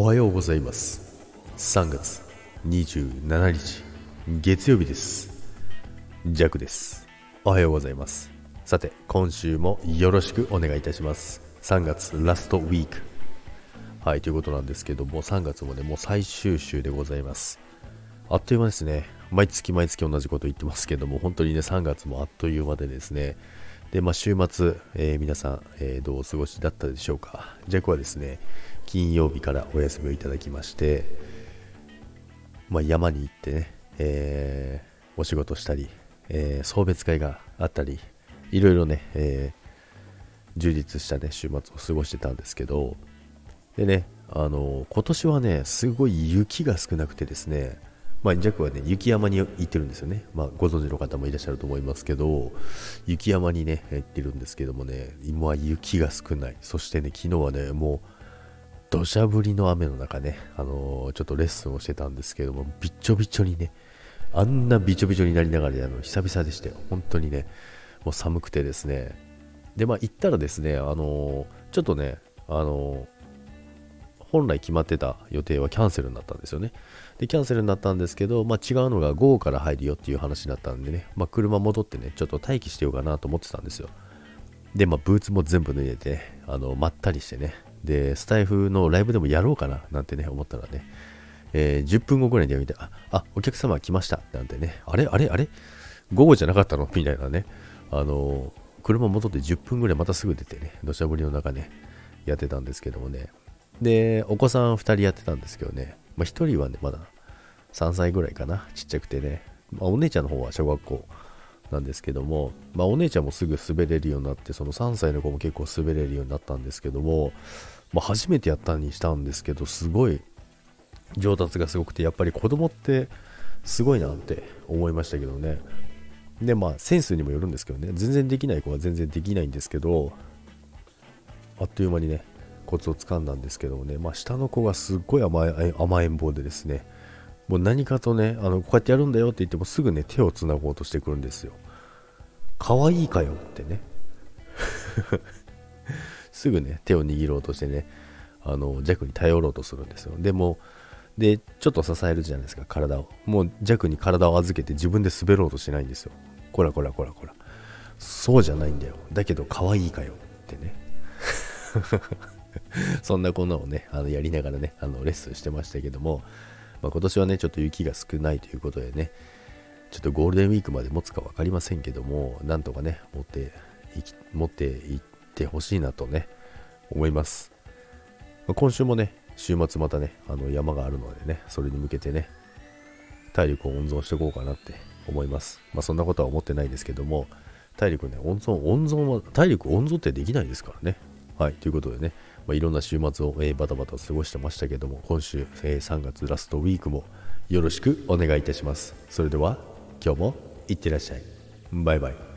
おはようございます。3月27日月曜日です。ジャクです。おはようございます。さて今週もよろしくお願いいたします。3月ラストウィーク。はいということなんですけども3月もねもう最終週でございます。あっという間ですね。毎月毎月同じこと言ってますけども本当にね3月もあっという間でですねで、まあ、週末、えー、皆さん、えー、どうお過ごしだったでしょうか。ジャクはですね、金曜日からお休みをいただきまして、まあ、山に行ってね、えー、お仕事したり、え送別会があったり、いろいろね、え充実したね、週末を過ごしてたんですけど、でね、あの今年はね、すごい雪が少なくてですね、まあ、ジャックはね、雪山に行ってるんですよね。まあ、ご存知の方もいらっしゃると思いますけど、雪山にね、行ってるんですけどもね、今は雪が少ない。そしてね、昨日はね、もう、土砂降りの雨の中ね、あのー、ちょっとレッスンをしてたんですけども、びっちょびちょにね、あんなびちょびちょになりながら、あの久々でしたよ。本当にね、もう寒くてですね。で、まあ、行ったらですね、あのー、ちょっとね、あのー本来決まってた予定はキャンセルになったんですよね。で、キャンセルになったんですけど、まあ、違うのが午後から入るよっていう話になったんでね、まあ、車戻ってね、ちょっと待機してようかなと思ってたんですよ。で、まあ、ブーツも全部脱いでて、あの、まったりしてね、で、スタイフのライブでもやろうかななんてね、思ったらね、えー、10分後ぐらいに見て、あ、あ、お客様来ました。なんてね、あれ？あれ？あれ？午後じゃなかったの？みたいなね、あの車戻って10分ぐらいまたすぐ出てね、土砂降りの中ね、やってたんですけどもね、で、お子さん2人やってたんですけどね、まあ、1人はね、まだ3歳ぐらいかな、ちっちゃくてね、まあ、お姉ちゃんの方は小学校なんですけども、まあ、お姉ちゃんもすぐ滑れるようになって、その3歳の子も結構滑れるようになったんですけども、まあ、初めてやったにしたんですけど、すごい上達がすごくて、やっぱり子供ってすごいなって思いましたけどね。で、まあ、センスにもよるんですけどね、全然できない子は全然できないんですけど、あっという間にね、コツをつかんだんですけどもね、まあ、下の子がすっごい甘え甘えん坊でですね、もう何かとね、あのこうやってやるんだよって言ってもすぐね、手をつなごうとしてくるんですよ。可愛いかよってね。すぐね、手を握ろうとしてね、あの弱に頼ろうとするんですよ。でも、で、ちょっと支えるじゃないですか、体を。もう弱に体を預けて自分で滑ろうとしないんですよ。こらこらこらこら。そうじゃないんだよ。だけど可愛いかよってね。そんなこんなをね、あのやりながらね、あのレッスンしてましたけども、まあ、今年はね、ちょっと雪が少ないということでね、ちょっとゴールデンウィークまで持つか分かりませんけども、なんとかね、持っていき持っていってほしいなとね、思います。まあ、今週もね、週末またね、あの山があるのでね、それに向けてね、体力を温存していこうかなって思います。まあそんなことは思ってないですけども、体力ね、温存、温存は、体力温存ってできないですからね。はい、ということでね、まあ、いろんな週末を、えー、バタバタ過ごしてましたけども、今週、えー、3月ラストウィークもよろしくお願いいたします。それでは、今日もいってらっしゃい。バイバイ。